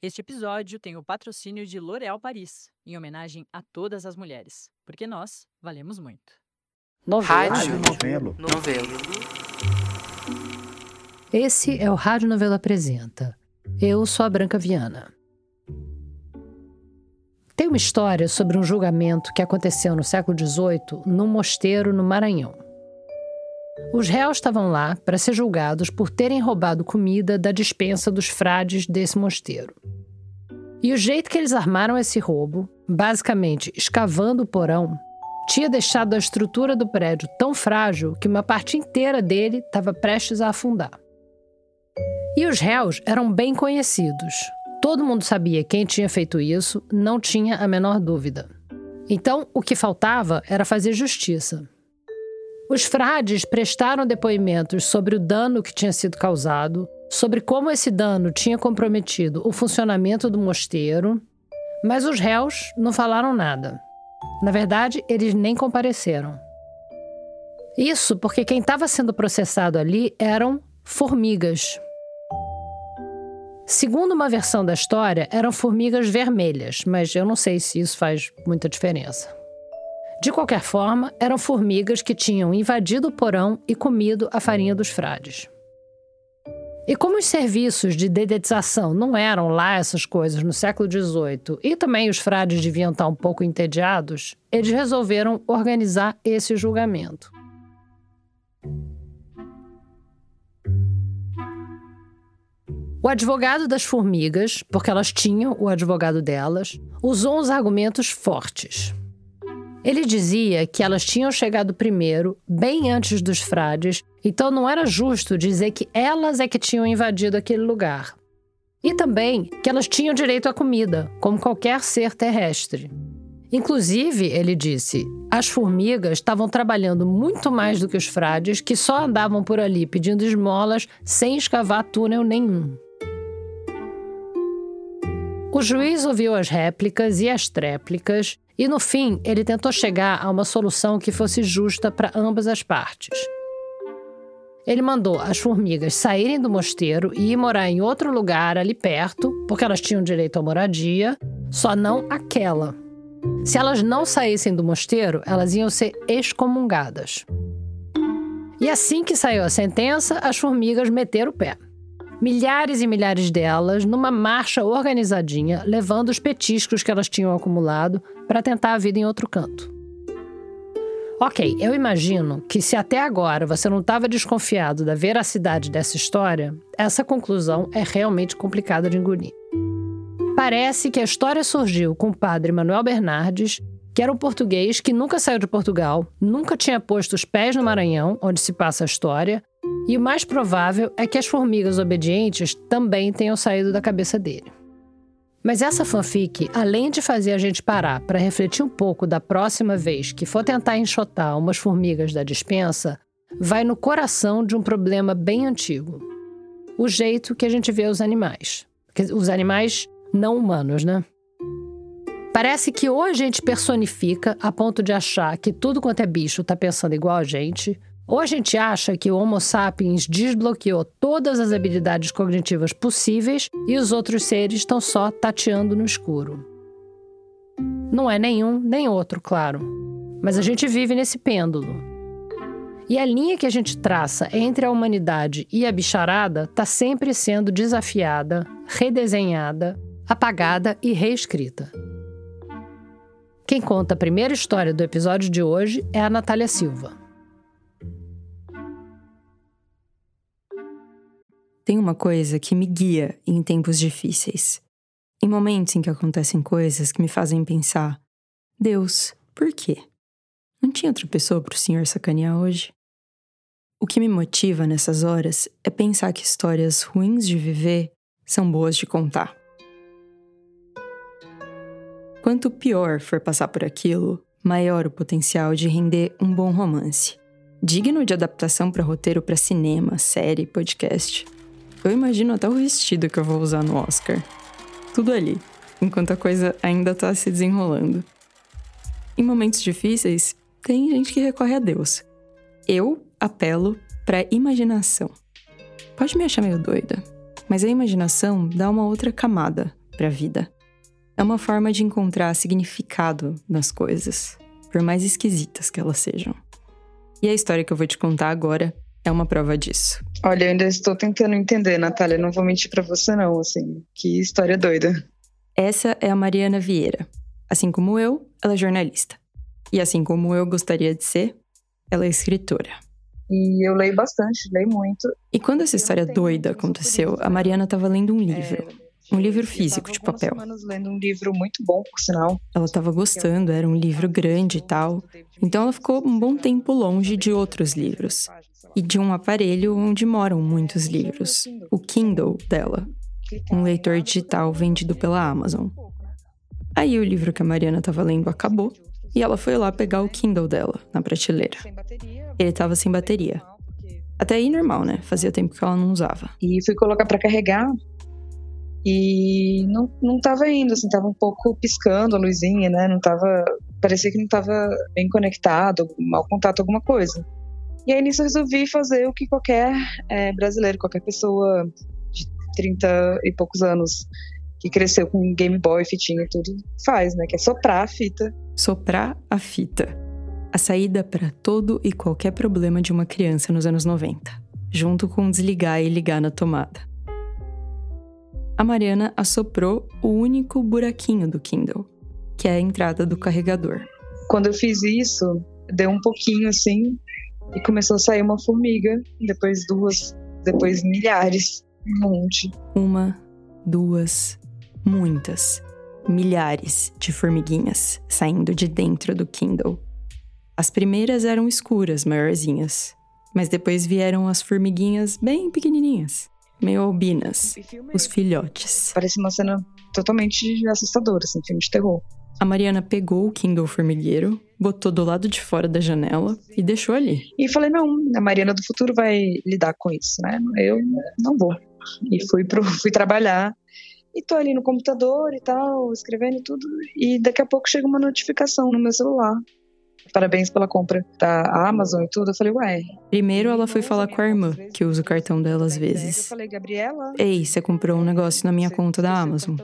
Este episódio tem o patrocínio de L'Oréal Paris, em homenagem a todas as mulheres, porque nós valemos muito. Novelo. Rádio Novelo. Novelo. Esse é o Rádio Novelo Apresenta. Eu sou a Branca Viana. Tem uma história sobre um julgamento que aconteceu no século XVIII num mosteiro no Maranhão. Os réus estavam lá para ser julgados por terem roubado comida da dispensa dos frades desse mosteiro. E o jeito que eles armaram esse roubo, basicamente escavando o porão, tinha deixado a estrutura do prédio tão frágil que uma parte inteira dele estava prestes a afundar. E os réus eram bem conhecidos. Todo mundo sabia quem tinha feito isso, não tinha a menor dúvida. Então, o que faltava era fazer justiça. Os frades prestaram depoimentos sobre o dano que tinha sido causado, sobre como esse dano tinha comprometido o funcionamento do mosteiro, mas os réus não falaram nada. Na verdade, eles nem compareceram. Isso porque quem estava sendo processado ali eram formigas. Segundo uma versão da história, eram formigas vermelhas, mas eu não sei se isso faz muita diferença. De qualquer forma, eram formigas que tinham invadido o porão e comido a farinha dos frades. E como os serviços de dedetização não eram lá essas coisas no século XVIII e também os frades deviam estar um pouco entediados, eles resolveram organizar esse julgamento. O advogado das formigas, porque elas tinham o advogado delas, usou uns argumentos fortes. Ele dizia que elas tinham chegado primeiro, bem antes dos frades, então não era justo dizer que elas é que tinham invadido aquele lugar. E também que elas tinham direito à comida, como qualquer ser terrestre. Inclusive, ele disse, as formigas estavam trabalhando muito mais do que os frades, que só andavam por ali pedindo esmolas sem escavar túnel nenhum. O juiz ouviu as réplicas e as tréplicas e, no fim, ele tentou chegar a uma solução que fosse justa para ambas as partes. Ele mandou as formigas saírem do mosteiro e ir morar em outro lugar ali perto, porque elas tinham direito à moradia, só não aquela. Se elas não saíssem do mosteiro, elas iam ser excomungadas. E assim que saiu a sentença, as formigas meteram o pé milhares e milhares delas numa marcha organizadinha, levando os petiscos que elas tinham acumulado para tentar a vida em outro canto. Ok, eu imagino que se até agora você não estava desconfiado da veracidade dessa história, essa conclusão é realmente complicada de engolir. Parece que a história surgiu com o padre Manuel Bernardes, que era um português que nunca saiu de Portugal, nunca tinha posto os pés no Maranhão, onde se passa a história, e o mais provável é que as formigas obedientes também tenham saído da cabeça dele. Mas essa fanfic, além de fazer a gente parar para refletir um pouco da próxima vez que for tentar enxotar umas formigas da dispensa, vai no coração de um problema bem antigo: o jeito que a gente vê os animais. Os animais não humanos, né? Parece que ou a gente personifica a ponto de achar que tudo quanto é bicho está pensando igual a gente, ou a gente acha que o Homo sapiens desbloqueou todas as habilidades cognitivas possíveis e os outros seres estão só tateando no escuro. Não é nenhum nem outro, claro. Mas a gente vive nesse pêndulo. E a linha que a gente traça entre a humanidade e a bicharada está sempre sendo desafiada, redesenhada, apagada e reescrita. Quem conta a primeira história do episódio de hoje é a Natália Silva. Tem uma coisa que me guia em tempos difíceis. Em momentos em que acontecem coisas que me fazem pensar: Deus, por quê? Não tinha outra pessoa para o senhor sacanear hoje? O que me motiva nessas horas é pensar que histórias ruins de viver são boas de contar. Quanto pior for passar por aquilo, maior o potencial de render um bom romance, digno de adaptação para roteiro para cinema, série, podcast. Eu imagino até o vestido que eu vou usar no Oscar. Tudo ali, enquanto a coisa ainda tá se desenrolando. Em momentos difíceis, tem gente que recorre a Deus. Eu apelo pra imaginação. Pode me achar meio doida, mas a imaginação dá uma outra camada, para a vida. É uma forma de encontrar significado nas coisas, por mais esquisitas que elas sejam. E a história que eu vou te contar agora é uma prova disso. Olha, eu ainda estou tentando entender, Natália. Não vou mentir para você, não. Assim, que história doida. Essa é a Mariana Vieira. Assim como eu, ela é jornalista. E assim como eu gostaria de ser, ela é escritora. E eu leio bastante, leio muito. E quando essa história doida aconteceu, a Mariana estava lendo um livro. Um livro físico de papel. lendo um livro muito bom, por sinal. Ela estava gostando, era um livro grande e tal. Então ela ficou um bom tempo longe de outros livros e de um aparelho onde moram muitos livros, o Kindle dela, um leitor digital vendido pela Amazon. Aí o livro que a Mariana estava lendo acabou e ela foi lá pegar o Kindle dela na prateleira. Ele estava sem bateria. Até aí normal, né? Fazia tempo que ela não usava. E fui colocar para carregar e não, não tava indo, assim, tava um pouco piscando a luzinha, né? Não tava. Parecia que não tava bem conectado, mal contato, alguma coisa. E aí nisso eu resolvi fazer o que qualquer é, brasileiro, qualquer pessoa de 30 e poucos anos que cresceu com Game Boy, fitinha e tudo, faz, né? Que é soprar a fita. Soprar a fita. A saída para todo e qualquer problema de uma criança nos anos 90, junto com desligar e ligar na tomada. A Mariana assoprou o único buraquinho do Kindle, que é a entrada do carregador. Quando eu fiz isso, deu um pouquinho assim e começou a sair uma formiga, depois duas, depois milhares, um monte. Uma, duas, muitas, milhares de formiguinhas saindo de dentro do Kindle. As primeiras eram escuras, maiorzinhas, mas depois vieram as formiguinhas bem pequenininhas, meio albinas, os filhotes. Parece uma cena totalmente assustadora, assim, filme de terror. A Mariana pegou o Kindle formigueiro, botou do lado de fora da janela e deixou ali. E falei: não, a Mariana do futuro vai lidar com isso, né? Eu não vou. E fui, pro, fui trabalhar e tô ali no computador e tal, escrevendo tudo. E daqui a pouco chega uma notificação no meu celular. Parabéns pela compra da Amazon e tudo. Eu falei, ué. Primeiro ela foi falar com a irmã, que usa o cartão dela às vezes. Eu falei, Gabriela. Ei, você comprou um negócio na minha conta da Amazon.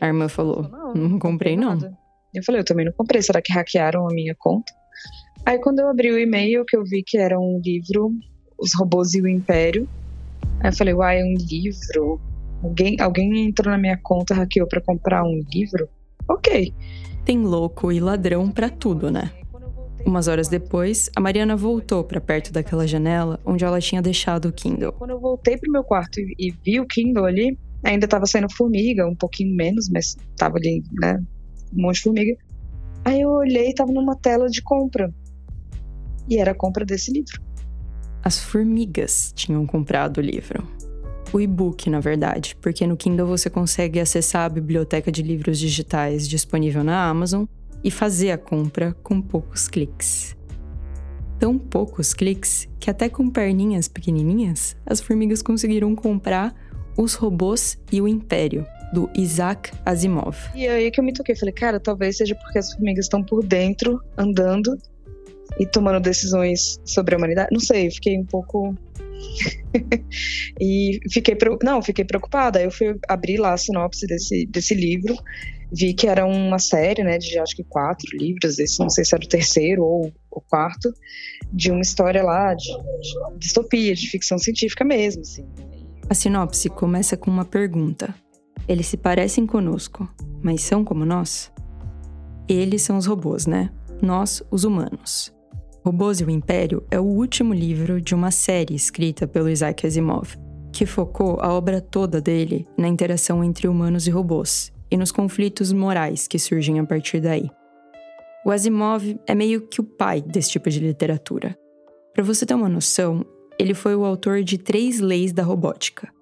A irmã falou: Não comprei, não. Eu falei, eu também não comprei. Será que hackearam a minha conta? Aí quando eu abri o e-mail, que eu vi que era um livro, Os Robôs e o Império. Aí eu falei, uai, é um livro? Alguém, alguém entrou na minha conta, hackeou para comprar um livro? Ok. Tem louco e ladrão para tudo, né? Umas horas depois, a Mariana voltou para perto daquela janela onde ela tinha deixado o Kindle. Quando eu voltei pro meu quarto e, e vi o Kindle ali, ainda tava saindo formiga, um pouquinho menos, mas tava ali, né? Um monte de formiga. Aí eu olhei e tava numa tela de compra. E era a compra desse livro. As formigas tinham comprado o livro o e-book, na verdade, porque no Kindle você consegue acessar a biblioteca de livros digitais disponível na Amazon e fazer a compra com poucos cliques. Tão poucos cliques que até com perninhas pequenininhas, as formigas conseguiram comprar Os Robôs e o Império, do Isaac Asimov. E aí que eu me toquei, falei, cara, talvez seja porque as formigas estão por dentro, andando e tomando decisões sobre a humanidade. Não sei, fiquei um pouco e fiquei não, fiquei preocupada. Aí eu fui abrir lá a sinopse desse, desse livro, vi que era uma série, né, de acho que quatro livros, esse não sei se era o terceiro ou o quarto, de uma história lá de, de distopia, de ficção científica mesmo, assim. A sinopse começa com uma pergunta. Eles se parecem conosco, mas são como nós? Eles são os robôs, né? Nós, os humanos. Robôs e o Império é o último livro de uma série escrita pelo Isaac Asimov, que focou a obra toda dele na interação entre humanos e robôs e nos conflitos morais que surgem a partir daí. O Asimov é meio que o pai desse tipo de literatura. Para você ter uma noção, ele foi o autor de três leis da robótica.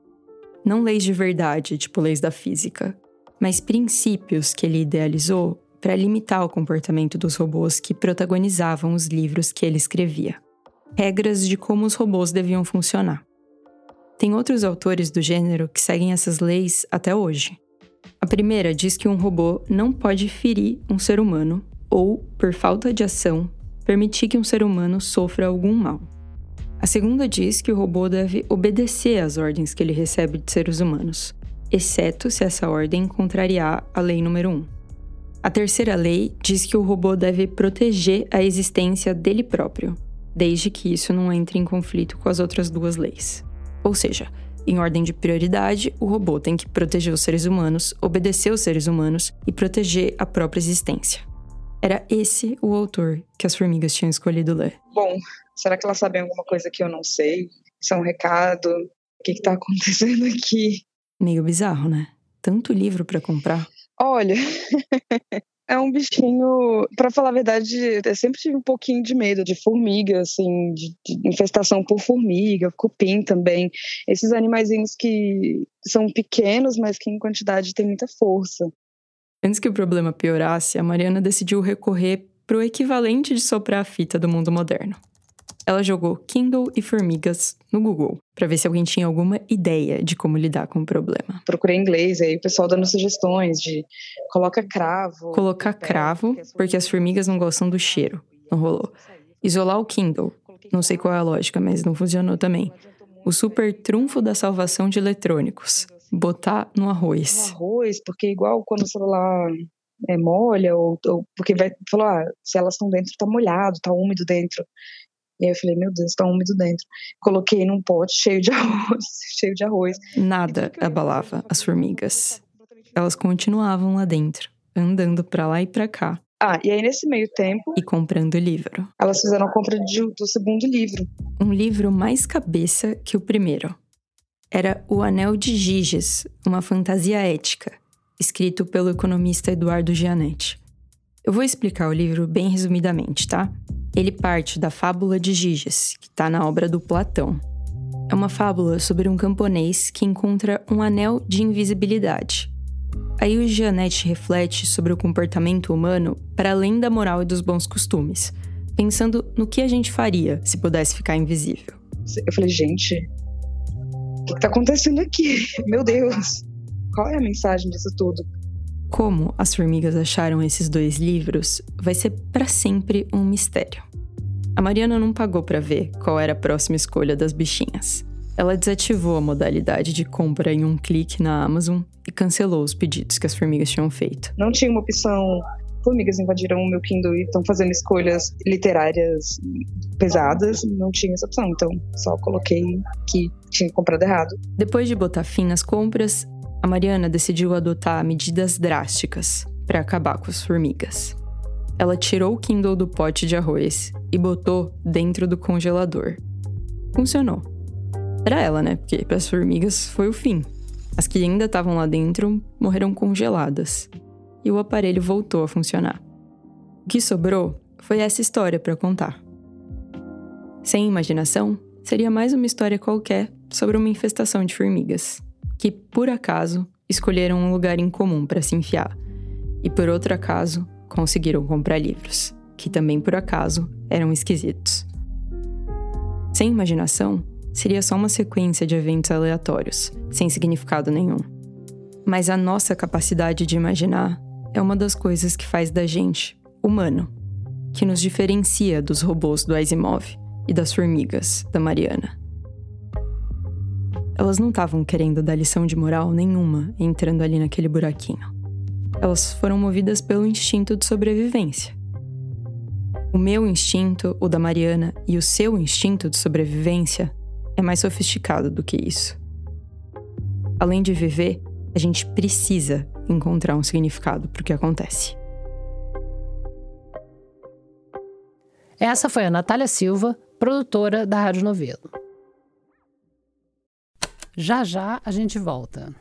Não leis de verdade, tipo leis da física, mas princípios que ele idealizou para limitar o comportamento dos robôs que protagonizavam os livros que ele escrevia. Regras de como os robôs deviam funcionar. Tem outros autores do gênero que seguem essas leis até hoje. A primeira diz que um robô não pode ferir um ser humano ou, por falta de ação, permitir que um ser humano sofra algum mal. A segunda diz que o robô deve obedecer às ordens que ele recebe de seres humanos, exceto se essa ordem contrariar a lei número 1. A terceira lei diz que o robô deve proteger a existência dele próprio, desde que isso não entre em conflito com as outras duas leis. Ou seja, em ordem de prioridade, o robô tem que proteger os seres humanos, obedecer os seres humanos e proteger a própria existência. Era esse o autor que as formigas tinham escolhido ler. Bom, será que elas sabem alguma coisa que eu não sei? Isso é um recado? O que está acontecendo aqui? Meio bizarro, né? Tanto livro para comprar. Olha, é um bichinho, para falar a verdade, eu sempre tive um pouquinho de medo de formiga, assim, de, de, infestação por formiga, cupim também. Esses animaizinhos que são pequenos, mas que em quantidade têm muita força. Antes que o problema piorasse, a Mariana decidiu recorrer para o equivalente de soprar a fita do mundo moderno ela jogou Kindle e formigas no Google para ver se alguém tinha alguma ideia de como lidar com o problema. Procurei inglês, aí o pessoal dando sugestões de coloca cravo. Colocar cravo, porque as formigas não gostam do cheiro. Não rolou. Isolar o Kindle. Não sei qual é a lógica, mas não funcionou também. O super trunfo da salvação de eletrônicos. Botar no arroz. No arroz, porque igual quando o celular é, molha, ou, ou porque vai falar, ah, se elas estão dentro, tá molhado, tá úmido dentro. E aí eu falei, meu Deus, tá úmido dentro. Coloquei num pote cheio de arroz, cheio de arroz. Nada abalava as formigas. Elas continuavam lá dentro, andando para lá e para cá. Ah, e aí nesse meio tempo. E comprando livro. Elas fizeram a compra de, do segundo livro. Um livro mais cabeça que o primeiro. Era O Anel de Giges, uma fantasia ética, escrito pelo economista Eduardo Gianetti. Eu vou explicar o livro bem resumidamente, tá? Ele parte da fábula de Giges, que está na obra do Platão. É uma fábula sobre um camponês que encontra um anel de invisibilidade. Aí o Gianetti reflete sobre o comportamento humano para além da moral e dos bons costumes, pensando no que a gente faria se pudesse ficar invisível. Eu falei, gente, o que está acontecendo aqui? Meu Deus, qual é a mensagem disso tudo? Como as formigas acharam esses dois livros vai ser para sempre um mistério. A Mariana não pagou para ver qual era a próxima escolha das bichinhas. Ela desativou a modalidade de compra em um clique na Amazon e cancelou os pedidos que as formigas tinham feito. Não tinha uma opção. Formigas invadiram o meu Kindle e estão fazendo escolhas literárias pesadas. Não tinha essa opção, então só coloquei que tinha comprado errado. Depois de botar fim nas compras, a Mariana decidiu adotar medidas drásticas para acabar com as formigas. Ela tirou o Kindle do pote de arroz e botou dentro do congelador. Funcionou. Para ela, né? Porque para as formigas foi o fim. As que ainda estavam lá dentro morreram congeladas e o aparelho voltou a funcionar. O que sobrou foi essa história para contar. Sem imaginação, seria mais uma história qualquer sobre uma infestação de formigas que, por acaso, escolheram um lugar incomum para se enfiar, e por outro acaso, conseguiram comprar livros, que também por acaso eram esquisitos. Sem imaginação, seria só uma sequência de eventos aleatórios, sem significado nenhum. Mas a nossa capacidade de imaginar é uma das coisas que faz da gente humano, que nos diferencia dos robôs do Asimov e das formigas da Mariana. Elas não estavam querendo dar lição de moral nenhuma entrando ali naquele buraquinho. Elas foram movidas pelo instinto de sobrevivência. O meu instinto, o da Mariana e o seu instinto de sobrevivência é mais sofisticado do que isso. Além de viver, a gente precisa encontrar um significado para o que acontece. Essa foi a Natália Silva, produtora da Rádio Novelo. Já já a gente volta.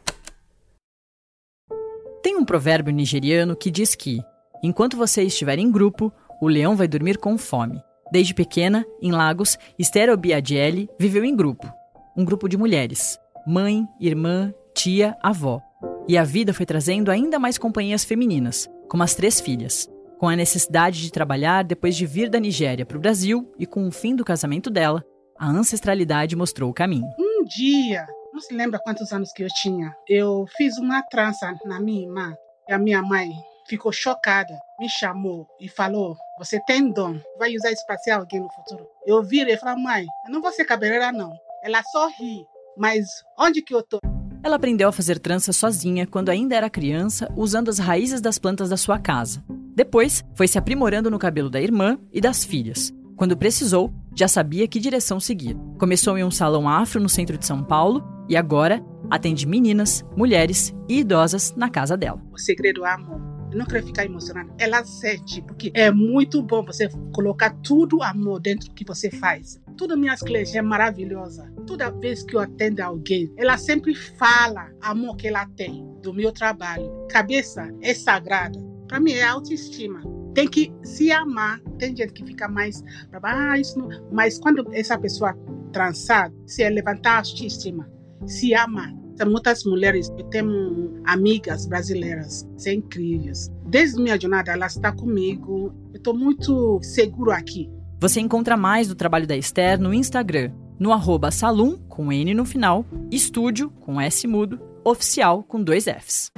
Tem um provérbio nigeriano que diz que, enquanto você estiver em grupo, o leão vai dormir com fome. Desde pequena, em Lagos, Esther Obiadiele viveu em grupo. Um grupo de mulheres. Mãe, irmã, tia, avó. E a vida foi trazendo ainda mais companhias femininas, como as três filhas. Com a necessidade de trabalhar depois de vir da Nigéria para o Brasil e com o fim do casamento dela, a ancestralidade mostrou o caminho. Um dia, não se lembra quantos anos que eu tinha. Eu fiz uma trança na minha irmã e a minha mãe ficou chocada, me chamou e falou: Você tem dom, vai usar isso para ser alguém no futuro. Eu virei e falei: Mãe, eu não vou ser cabeleireira, não. Ela só ri, mas onde que eu tô? Ela aprendeu a fazer trança sozinha quando ainda era criança, usando as raízes das plantas da sua casa. Depois, foi se aprimorando no cabelo da irmã e das filhas. Quando precisou, já sabia que direção seguir. Começou em um salão afro no centro de São Paulo e agora atende meninas, mulheres e idosas na casa dela. O segredo é amor. Eu não quero ficar emocionada. Ela sente, porque é muito bom você colocar tudo amor dentro do que você faz. Todas minhas clientes é maravilhosa. Toda vez que eu atendo alguém, ela sempre fala amor que ela tem do meu trabalho. Cabeça é sagrada. Para mim é autoestima. Tem que se amar. Tem gente que fica mais ah, isso não. Mas quando essa pessoa transar, se é levantar a autoestima, se ama. Muitas mulheres, eu tenho amigas brasileiras, são incríveis. Desde minha jornada, ela está comigo. Eu estou muito seguro aqui. Você encontra mais do trabalho da Esther no Instagram, no arroba salum, com N no final, estúdio, com S mudo, oficial, com dois Fs.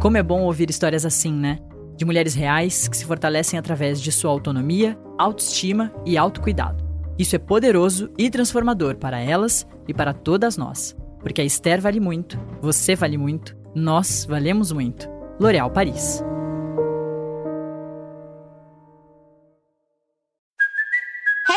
Como é bom ouvir histórias assim, né? De mulheres reais que se fortalecem através de sua autonomia, autoestima e autocuidado. Isso é poderoso e transformador para elas e para todas nós. Porque a Esther vale muito, você vale muito, nós valemos muito. L'Oréal Paris.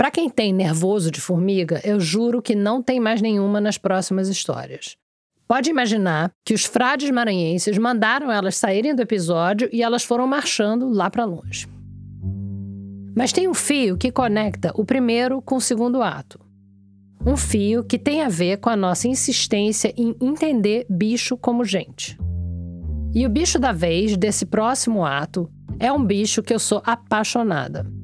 Para quem tem nervoso de formiga, eu juro que não tem mais nenhuma nas próximas histórias. Pode imaginar que os frades maranhenses mandaram elas saírem do episódio e elas foram marchando lá para longe. Mas tem um fio que conecta o primeiro com o segundo ato. Um fio que tem a ver com a nossa insistência em entender bicho como gente. E o bicho da vez desse próximo ato é um bicho que eu sou apaixonada.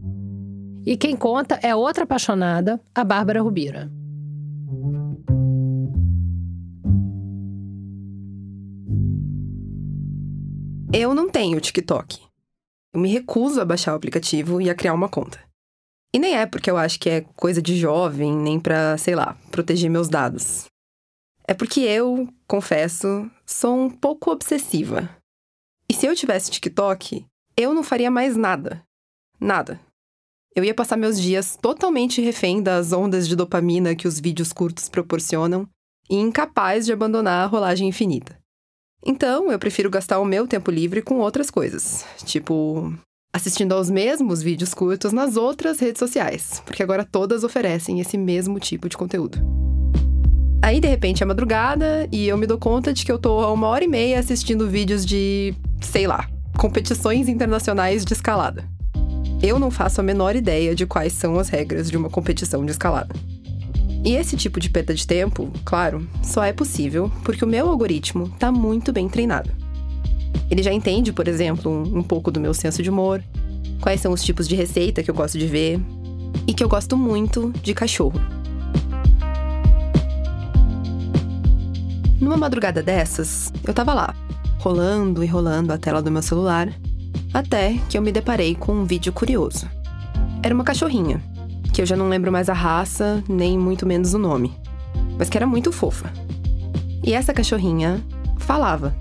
E quem conta é outra apaixonada, a Bárbara Rubira. Eu não tenho TikTok. Eu me recuso a baixar o aplicativo e a criar uma conta. E nem é porque eu acho que é coisa de jovem, nem pra, sei lá, proteger meus dados. É porque eu, confesso, sou um pouco obsessiva. E se eu tivesse TikTok, eu não faria mais nada. Nada. Eu ia passar meus dias totalmente refém das ondas de dopamina que os vídeos curtos proporcionam e incapaz de abandonar a rolagem infinita. Então, eu prefiro gastar o meu tempo livre com outras coisas, tipo assistindo aos mesmos vídeos curtos nas outras redes sociais, porque agora todas oferecem esse mesmo tipo de conteúdo. Aí, de repente, é madrugada e eu me dou conta de que eu tô há uma hora e meia assistindo vídeos de, sei lá, competições internacionais de escalada. Eu não faço a menor ideia de quais são as regras de uma competição de escalada. E esse tipo de perda de tempo, claro, só é possível porque o meu algoritmo está muito bem treinado. Ele já entende, por exemplo, um, pouco do meu senso de humor, quais são os tipos de receita que eu gosto de ver e que eu gosto muito de cachorro. Numa madrugada dessas, eu tava lá, rolando e rolando a tela do meu celular, até que eu me deparei com um vídeo curioso. Era uma cachorrinha, que eu já não lembro mais a raça, nem muito menos o nome, mas que era muito fofa. E essa cachorrinha falava.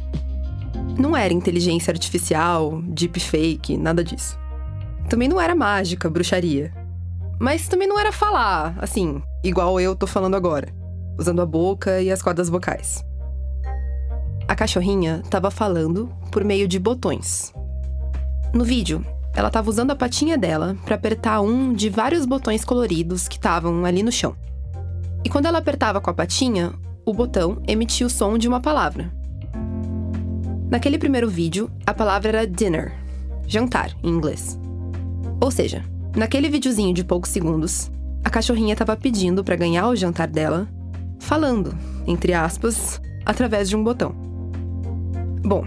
Não era inteligência artificial, deepfake, nada disso. Também não era mágica, bruxaria. Mas também não era falar, assim, igual eu tô falando agora, usando a boca e as cordas vocais. A cachorrinha estava falando por meio de botões, no vídeo, ela estava usando a patinha dela para apertar um de vários botões coloridos que estavam ali no chão. E quando ela apertava com a patinha, o botão emitia o som de uma palavra. Naquele primeiro vídeo, a palavra era dinner, jantar em inglês. Ou seja, naquele videozinho de poucos segundos, a cachorrinha estava pedindo para ganhar o jantar dela, falando, entre aspas, através de um botão. Bom,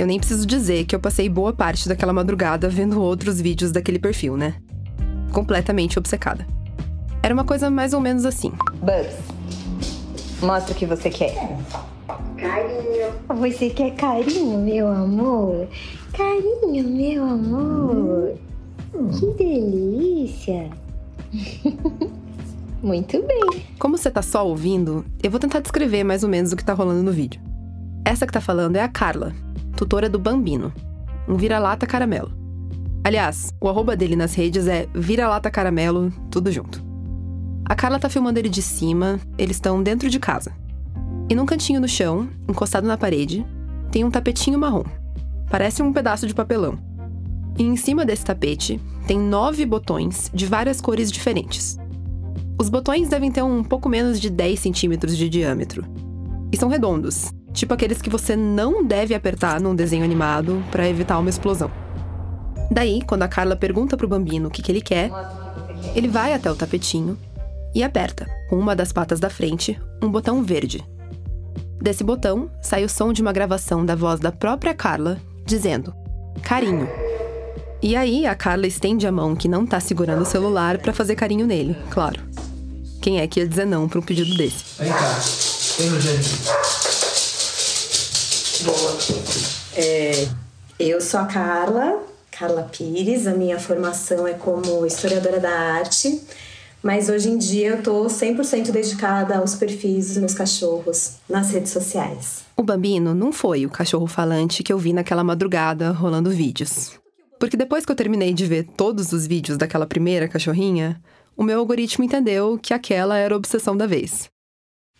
eu nem preciso dizer que eu passei boa parte daquela madrugada vendo outros vídeos daquele perfil, né? Completamente obcecada. Era uma coisa mais ou menos assim. Bubs, mostra o que você quer. Carinho. Você quer carinho, meu amor? Carinho, meu amor. Que delícia. Muito bem. Como você tá só ouvindo, eu vou tentar descrever mais ou menos o que tá rolando no vídeo. Essa que tá falando é a Carla, tutora do Bambino, um vira-lata caramelo. Aliás, o arroba dele nas redes é vira-lata caramelo, tudo junto. A Carla tá filmando ele de cima, eles estão dentro de casa. E num cantinho no chão, encostado na parede, tem um tapetinho marrom. Parece um pedaço de papelão. E em cima desse tapete tem nove botões de várias cores diferentes. Os botões devem ter um pouco menos de 10 centímetros de diâmetro. E são redondos, tipo aqueles que você não deve apertar num desenho animado para evitar uma explosão. Daí, quando a Carla pergunta pro Bambino o que, que ele quer, ele vai até o tapetinho e aperta, com uma das patas da frente, um botão verde. Desse botão sai o som de uma gravação da voz da própria Carla dizendo: carinho. E aí a Carla estende a mão que não tá segurando o celular para fazer carinho nele, claro. Quem é que ia dizer não para um pedido desse? Vem cá, vem no Boa. É, eu sou a Carla, Carla Pires. A minha formação é como historiadora da arte. Mas hoje em dia eu tô 100% dedicada aos perfis dos meus cachorros nas redes sociais. O Bambino não foi o cachorro falante que eu vi naquela madrugada rolando vídeos. Porque depois que eu terminei de ver todos os vídeos daquela primeira cachorrinha, o meu algoritmo entendeu que aquela era a obsessão da vez.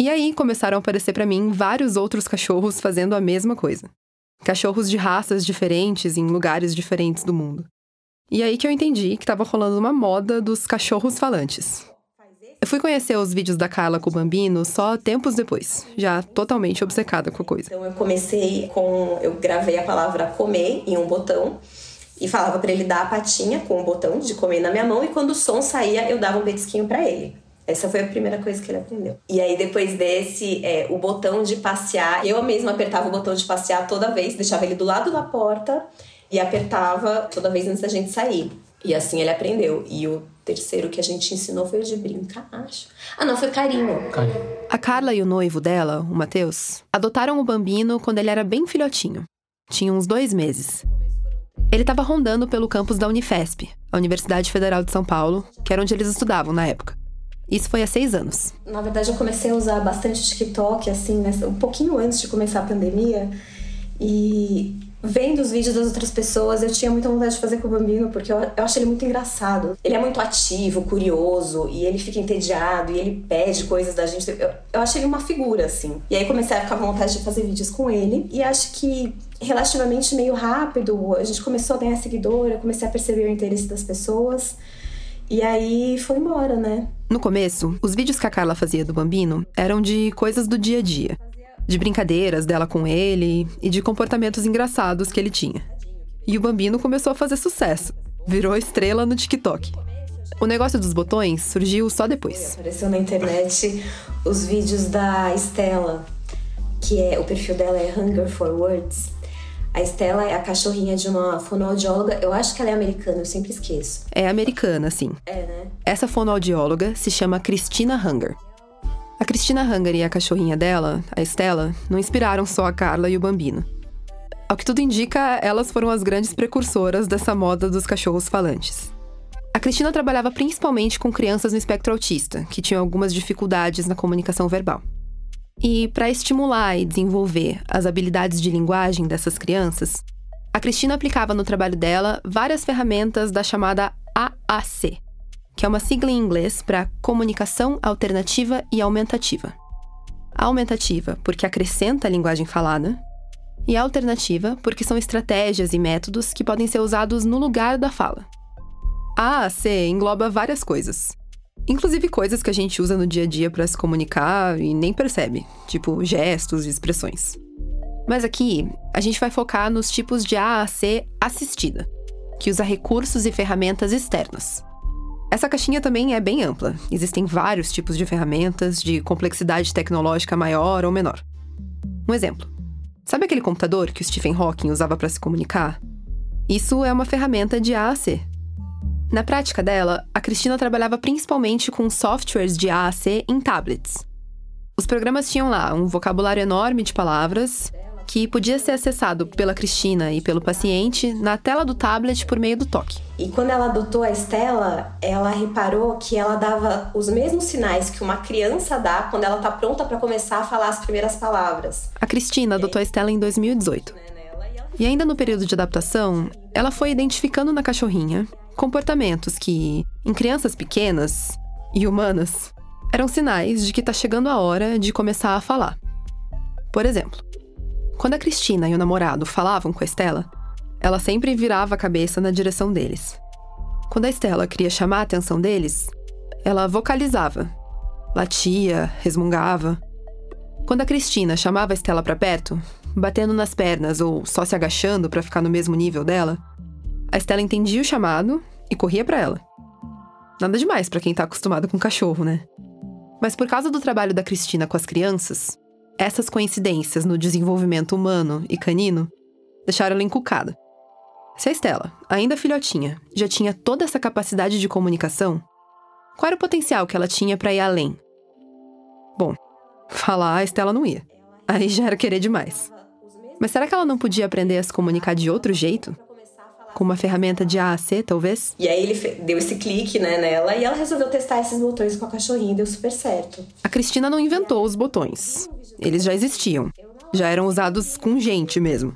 E aí começaram a aparecer para mim vários outros cachorros fazendo a mesma coisa. Cachorros de raças diferentes em lugares diferentes do mundo. E aí que eu entendi que estava rolando uma moda dos cachorros falantes. Eu fui conhecer os vídeos da Carla com o Bambino só tempos depois, já totalmente obcecada com a coisa. Então eu comecei com. Eu gravei a palavra comer em um botão e falava para ele dar a patinha com o botão de comer na minha mão e quando o som saía eu dava um petisquinho para ele. Essa foi a primeira coisa que ele aprendeu. E aí, depois desse, é, o botão de passear, eu mesma apertava o botão de passear toda vez, deixava ele do lado da porta e apertava toda vez antes da gente sair. E assim ele aprendeu. E o terceiro que a gente ensinou foi o de brincar, acho. Ah, não, foi carinho. Carinho. A Carla e o noivo dela, o Matheus, adotaram o Bambino quando ele era bem filhotinho. Tinha uns dois meses. Ele estava rondando pelo campus da Unifesp, a Universidade Federal de São Paulo, que era onde eles estudavam na época. Isso foi há seis anos. Na verdade, eu comecei a usar bastante TikTok, assim, um pouquinho antes de começar a pandemia. E vendo os vídeos das outras pessoas, eu tinha muita vontade de fazer com o Bambino, porque eu, eu acho ele muito engraçado. Ele é muito ativo, curioso, e ele fica entediado, e ele pede coisas da gente. Eu, eu acho ele uma figura, assim. E aí comecei a ficar com vontade de fazer vídeos com ele, e acho que relativamente meio rápido, a gente começou a ganhar seguidor, eu comecei a perceber o interesse das pessoas. E aí foi embora, né? No começo, os vídeos que a Carla fazia do Bambino eram de coisas do dia a dia de brincadeiras dela com ele e de comportamentos engraçados que ele tinha. E o Bambino começou a fazer sucesso, virou estrela no TikTok. O negócio dos botões surgiu só depois. Apareceu na internet os vídeos da Estela, que é o perfil dela é Hunger for Words. A Estela é a cachorrinha de uma fonoaudióloga. Eu acho que ela é americana, eu sempre esqueço. É americana, sim. É, né? Essa fonoaudióloga se chama Christina Hunger. A Cristina Hanger e a cachorrinha dela, a Estela, não inspiraram só a Carla e o Bambino. Ao que tudo indica, elas foram as grandes precursoras dessa moda dos cachorros falantes. A Cristina trabalhava principalmente com crianças no espectro autista, que tinham algumas dificuldades na comunicação verbal. E para estimular e desenvolver as habilidades de linguagem dessas crianças, a Cristina aplicava no trabalho dela várias ferramentas da chamada AAC, que é uma sigla em inglês para comunicação alternativa e aumentativa. Aumentativa, porque acrescenta a linguagem falada, e alternativa, porque são estratégias e métodos que podem ser usados no lugar da fala. A AAC engloba várias coisas, inclusive coisas que a gente usa no dia a dia para se comunicar e nem percebe, tipo gestos e expressões. Mas aqui, a gente vai focar nos tipos de AAC assistida, que usa recursos e ferramentas externas, essa caixinha também é bem ampla. Existem vários tipos de ferramentas de complexidade tecnológica maior ou menor. Um exemplo. Sabe aquele computador que o Stephen Hawking usava para se comunicar? Isso é uma ferramenta de AAC. Na prática dela, a Cristina trabalhava principalmente com softwares de AAC em tablets. Os programas tinham lá um vocabulário enorme de palavras que podia ser acessado pela Cristina e pelo paciente na tela do tablet por meio do toque. E quando ela adotou a Estela, ela reparou que ela dava os mesmos sinais que uma criança dá quando ela tá pronta para começar a falar as primeiras palavras. A Cristina adotou a Estela em 2018. E ainda no período de adaptação, ela foi identificando na cachorrinha comportamentos que, em crianças pequenas e humanas, eram sinais de que tá chegando a hora de começar a falar. Por exemplo, quando a Cristina e o namorado falavam com a Estela, ela sempre virava a cabeça na direção deles. Quando a Estela queria chamar a atenção deles, ela vocalizava, latia, resmungava. Quando a Cristina chamava a Estela para perto, batendo nas pernas ou só se agachando para ficar no mesmo nível dela, a Estela entendia o chamado e corria para ela. Nada demais para quem tá acostumado com cachorro, né? Mas por causa do trabalho da Cristina com as crianças, essas coincidências no desenvolvimento humano e canino deixaram ela encucada. Se a Estela, ainda filhotinha, já tinha toda essa capacidade de comunicação, qual era o potencial que ela tinha para ir além? Bom, falar a Estela não ia. Aí já era querer demais. Mas será que ela não podia aprender a se comunicar de outro jeito? Com uma ferramenta de A a C, talvez? E aí ele deu esse clique né, nela e ela resolveu testar esses botões com a cachorrinha e deu super certo. A Cristina não inventou os botões. Eles já existiam. Já eram usados com gente mesmo.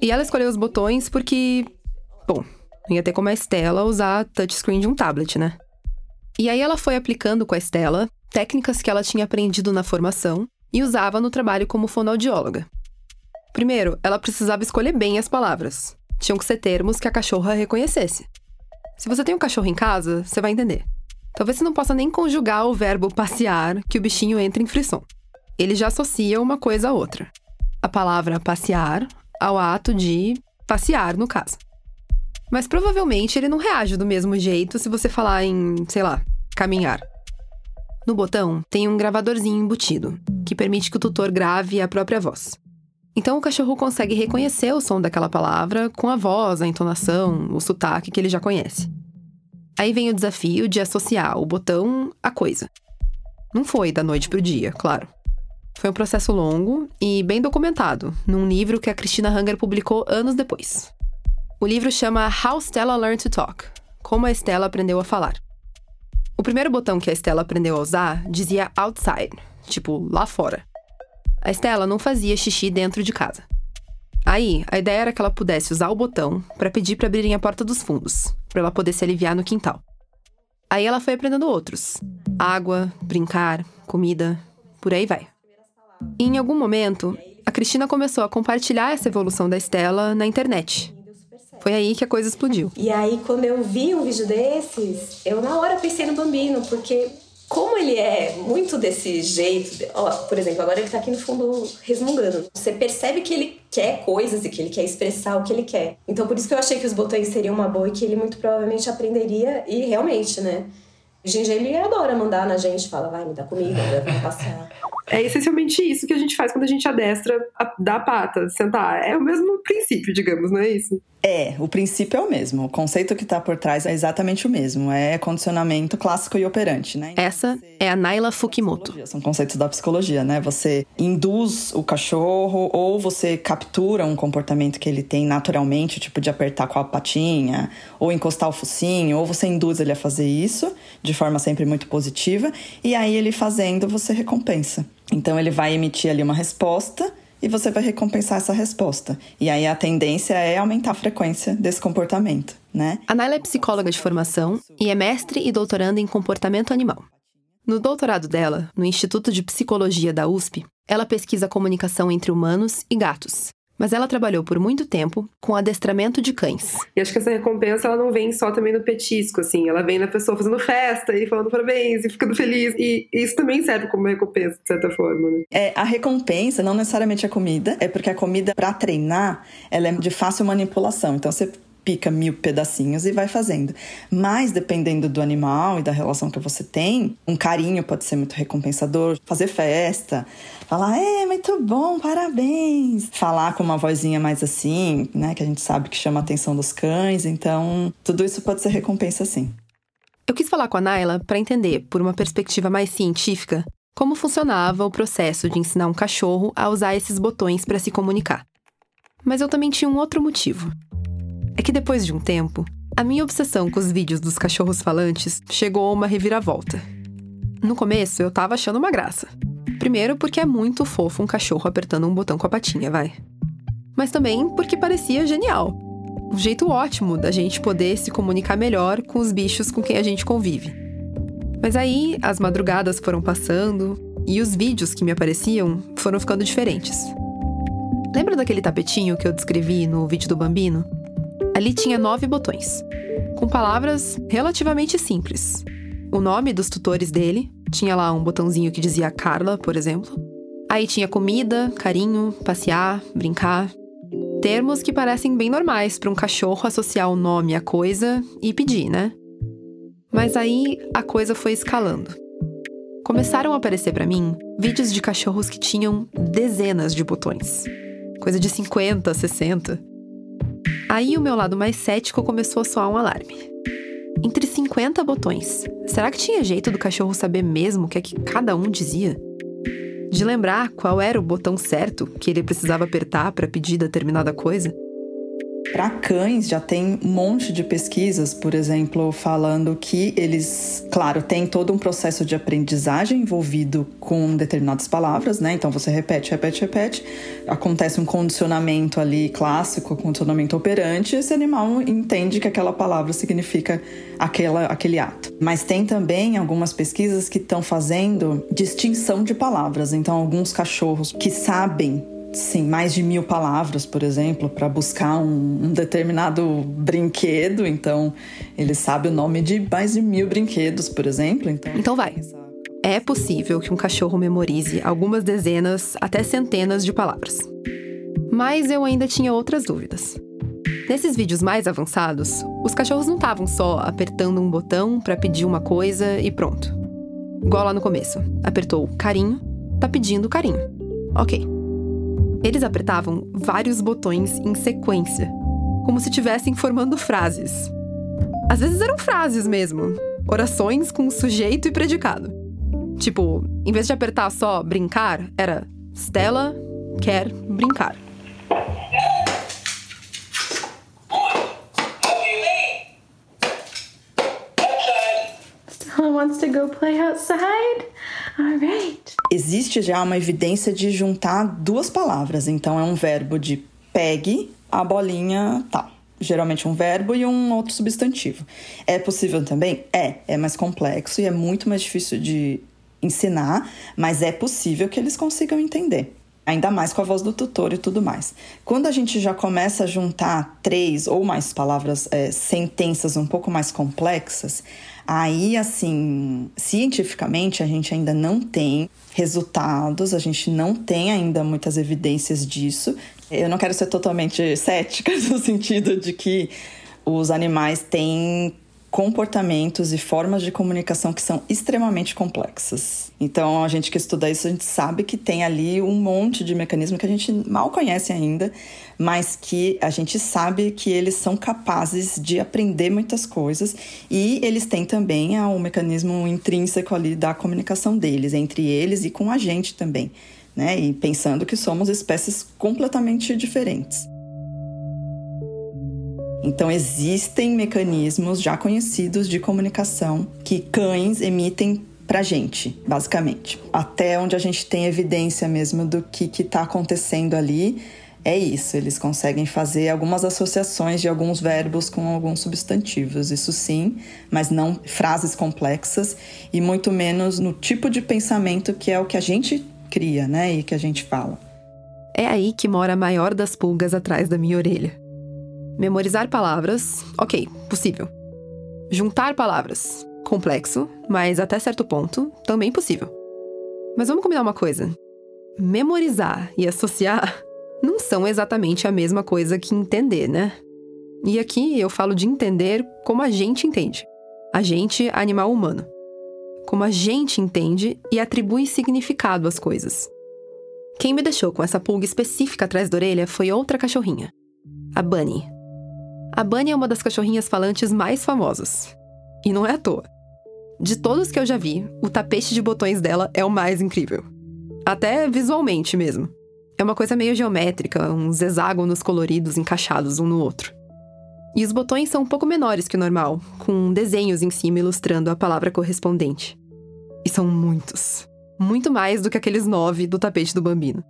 E ela escolheu os botões porque. Bom, não ia ter como a Estela usar touchscreen de um tablet, né? E aí ela foi aplicando com a Estela técnicas que ela tinha aprendido na formação e usava no trabalho como fonoaudióloga. Primeiro, ela precisava escolher bem as palavras. Tinham que ser termos que a cachorra reconhecesse. Se você tem um cachorro em casa, você vai entender. Talvez você não possa nem conjugar o verbo passear, que o bichinho entra em frisson ele já associa uma coisa à outra. A palavra passear ao ato de passear, no caso. Mas provavelmente ele não reage do mesmo jeito se você falar em, sei lá, caminhar. No botão tem um gravadorzinho embutido, que permite que o tutor grave a própria voz. Então o cachorro consegue reconhecer o som daquela palavra com a voz, a entonação, o sotaque que ele já conhece. Aí vem o desafio de associar o botão à coisa. Não foi da noite pro dia, claro. Foi um processo longo e bem documentado, num livro que a Christina Hanger publicou anos depois. O livro chama How Stella Learned to Talk Como a Stella Aprendeu a Falar. O primeiro botão que a Stella aprendeu a usar dizia outside, tipo lá fora. A Stella não fazia xixi dentro de casa. Aí, a ideia era que ela pudesse usar o botão para pedir para abrirem a porta dos fundos, para ela poder se aliviar no quintal. Aí ela foi aprendendo outros: água, brincar, comida, por aí vai. E em algum momento, a Cristina começou a compartilhar essa evolução da Estela na internet. Foi aí que a coisa explodiu. E aí, quando eu vi um vídeo desses, eu na hora pensei no Bambino, porque como ele é muito desse jeito, ó, por exemplo, agora ele tá aqui no fundo resmungando. Você percebe que ele quer coisas e que ele quer expressar o que ele quer. Então, por isso que eu achei que os botões seriam uma boa e que ele muito provavelmente aprenderia, e realmente, né? O Ginger, ele adora mandar na gente, fala, vai, me dá comida, vai passear. É essencialmente isso que a gente faz quando a gente adestra a dar a pata, sentar. É o mesmo princípio, digamos, não é isso? É, o princípio é o mesmo. O conceito que está por trás é exatamente o mesmo. É condicionamento clássico e operante, né? Essa é a Naila Fukimoto. São conceitos da psicologia, né? Você induz o cachorro ou você captura um comportamento que ele tem naturalmente, tipo de apertar com a patinha, ou encostar o focinho, ou você induz ele a fazer isso de forma sempre muito positiva, e aí ele fazendo, você recompensa. Então ele vai emitir ali uma resposta e você vai recompensar essa resposta. E aí a tendência é aumentar a frequência desse comportamento, né? A Naila é psicóloga de formação e é mestre e doutoranda em comportamento animal. No doutorado dela, no Instituto de Psicologia da USP, ela pesquisa a comunicação entre humanos e gatos, mas ela trabalhou por muito tempo com adestramento de cães. E acho que essa recompensa ela não vem só também no petisco, assim, ela vem na pessoa fazendo festa e falando parabéns e ficando feliz. E isso também serve como recompensa, de certa forma. Né? É, a recompensa, não necessariamente a comida, é porque a comida, para treinar, ela é de fácil manipulação. Então você pica mil pedacinhos e vai fazendo. Mas dependendo do animal e da relação que você tem, um carinho pode ser muito recompensador. Fazer festa, falar, é, muito bom, parabéns. Falar com uma vozinha mais assim, né, que a gente sabe que chama a atenção dos cães. Então, tudo isso pode ser recompensa sim. Eu quis falar com a Naila para entender, por uma perspectiva mais científica, como funcionava o processo de ensinar um cachorro a usar esses botões para se comunicar. Mas eu também tinha um outro motivo. É que depois de um tempo, a minha obsessão com os vídeos dos cachorros falantes chegou a uma reviravolta. No começo, eu tava achando uma graça. Primeiro, porque é muito fofo um cachorro apertando um botão com a patinha, vai. Mas também porque parecia genial. Um jeito ótimo da gente poder se comunicar melhor com os bichos com quem a gente convive. Mas aí, as madrugadas foram passando e os vídeos que me apareciam foram ficando diferentes. Lembra daquele tapetinho que eu descrevi no vídeo do Bambino? Ali tinha nove botões, com palavras relativamente simples. O nome dos tutores dele, tinha lá um botãozinho que dizia Carla, por exemplo. Aí tinha comida, carinho, passear, brincar. Termos que parecem bem normais para um cachorro associar o nome à coisa e pedir, né? Mas aí a coisa foi escalando. Começaram a aparecer para mim vídeos de cachorros que tinham dezenas de botões. Coisa de 50, 60. Aí o meu lado mais cético começou a soar um alarme. Entre 50 botões, será que tinha jeito do cachorro saber mesmo o que é que cada um dizia? De lembrar qual era o botão certo que ele precisava apertar para pedir determinada coisa? Para cães, já tem um monte de pesquisas, por exemplo, falando que eles, claro, tem todo um processo de aprendizagem envolvido com determinadas palavras, né? Então você repete, repete, repete, acontece um condicionamento ali clássico, condicionamento operante, e esse animal entende que aquela palavra significa aquela, aquele ato. Mas tem também algumas pesquisas que estão fazendo distinção de palavras. Então, alguns cachorros que sabem sim, mais de mil palavras, por exemplo, para buscar um, um, determinado brinquedo. Então, ele sabe o nome de mais de mil brinquedos, por exemplo. Então, então vai. É possível que um cachorro memorize algumas dezenas até centenas de palavras. Mas eu ainda tinha outras dúvidas. Nesses vídeos mais avançados, os cachorros não estavam só apertando um botão para pedir uma coisa e pronto. Igual lá no começo. Apertou carinho, tá pedindo carinho. Ok. Eles apertavam vários botões em sequência, como se estivessem formando frases. Às vezes eram frases mesmo, orações com sujeito e predicado. Tipo, em vez de apertar só brincar, era Stella quer brincar. Stella wants to go play outside. Existe já uma evidência de juntar duas palavras. Então, é um verbo de pegue a bolinha tal. Geralmente um verbo e um outro substantivo. É possível também? É. É mais complexo e é muito mais difícil de ensinar, mas é possível que eles consigam entender. Ainda mais com a voz do tutor e tudo mais. Quando a gente já começa a juntar três ou mais palavras, é, sentenças um pouco mais complexas, Aí, assim, cientificamente a gente ainda não tem resultados, a gente não tem ainda muitas evidências disso. Eu não quero ser totalmente cética no sentido de que os animais têm comportamentos e formas de comunicação que são extremamente complexas. Então, a gente que estuda isso, a gente sabe que tem ali um monte de mecanismo que a gente mal conhece ainda, mas que a gente sabe que eles são capazes de aprender muitas coisas e eles têm também um mecanismo intrínseco ali da comunicação deles, entre eles e com a gente também, né? E pensando que somos espécies completamente diferentes. Então, existem mecanismos já conhecidos de comunicação que cães emitem pra gente, basicamente. Até onde a gente tem evidência mesmo do que está acontecendo ali, é isso. Eles conseguem fazer algumas associações de alguns verbos com alguns substantivos, isso sim, mas não frases complexas e muito menos no tipo de pensamento que é o que a gente cria, né? E que a gente fala. É aí que mora a maior das pulgas atrás da minha orelha. Memorizar palavras, ok, possível. Juntar palavras, complexo, mas até certo ponto, também possível. Mas vamos combinar uma coisa: memorizar e associar não são exatamente a mesma coisa que entender, né? E aqui eu falo de entender como a gente entende. A gente, animal humano. Como a gente entende e atribui significado às coisas. Quem me deixou com essa pulga específica atrás da orelha foi outra cachorrinha, a Bunny. A Bunny é uma das cachorrinhas falantes mais famosas. E não é à toa. De todos que eu já vi, o tapete de botões dela é o mais incrível. Até visualmente mesmo. É uma coisa meio geométrica, uns hexágonos coloridos encaixados um no outro. E os botões são um pouco menores que o normal, com desenhos em cima ilustrando a palavra correspondente. E são muitos. Muito mais do que aqueles nove do tapete do bambino.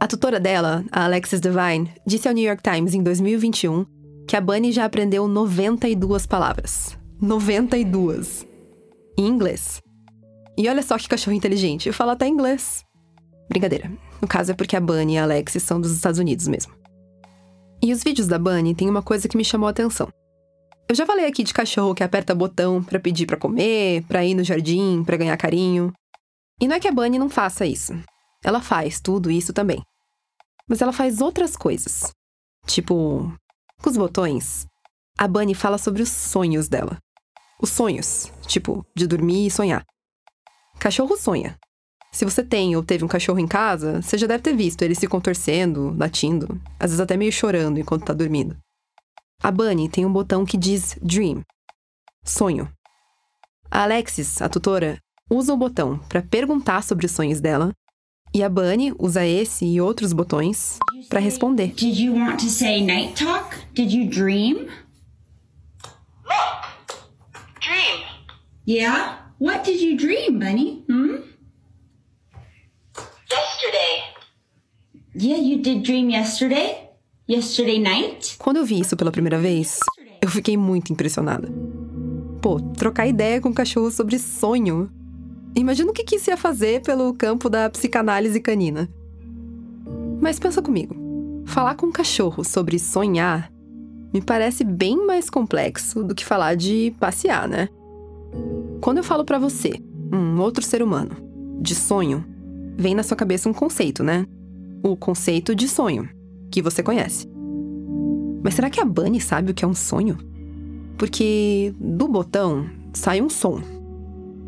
A tutora dela, a Alexis Devine, disse ao New York Times em 2021 que a Bunny já aprendeu 92 palavras. 92! Em inglês. E olha só que cachorro inteligente, fala até inglês. Brincadeira. No caso é porque a Bunny e a Alexis são dos Estados Unidos mesmo. E os vídeos da Bunny tem uma coisa que me chamou a atenção. Eu já falei aqui de cachorro que aperta botão para pedir para comer, para ir no jardim, para ganhar carinho. E não é que a Bunny não faça isso. Ela faz tudo isso também. Mas ela faz outras coisas. Tipo, com os botões, a Bunny fala sobre os sonhos dela. Os sonhos, tipo, de dormir e sonhar. Cachorro sonha. Se você tem ou teve um cachorro em casa, você já deve ter visto ele se contorcendo, latindo, às vezes até meio chorando enquanto tá dormindo. A Bunny tem um botão que diz Dream sonho. A Alexis, a tutora, usa o botão para perguntar sobre os sonhos dela e a Bunny usa esse e outros botões para responder. Did you want to say night talk? Did you dream? Dream. Yeah? What did you dream, Bunny? Hmm? Yesterday. Yeah, you did dream yesterday? Yesterday night? Quando eu vi isso pela primeira vez, eu fiquei muito impressionada. Pô, trocar ideia com o cachorro sobre sonho Imagina o que isso ia fazer pelo campo da psicanálise canina. Mas pensa comigo. Falar com um cachorro sobre sonhar me parece bem mais complexo do que falar de passear, né? Quando eu falo para você, um outro ser humano, de sonho, vem na sua cabeça um conceito, né? O conceito de sonho, que você conhece. Mas será que a Bunny sabe o que é um sonho? Porque do botão sai um som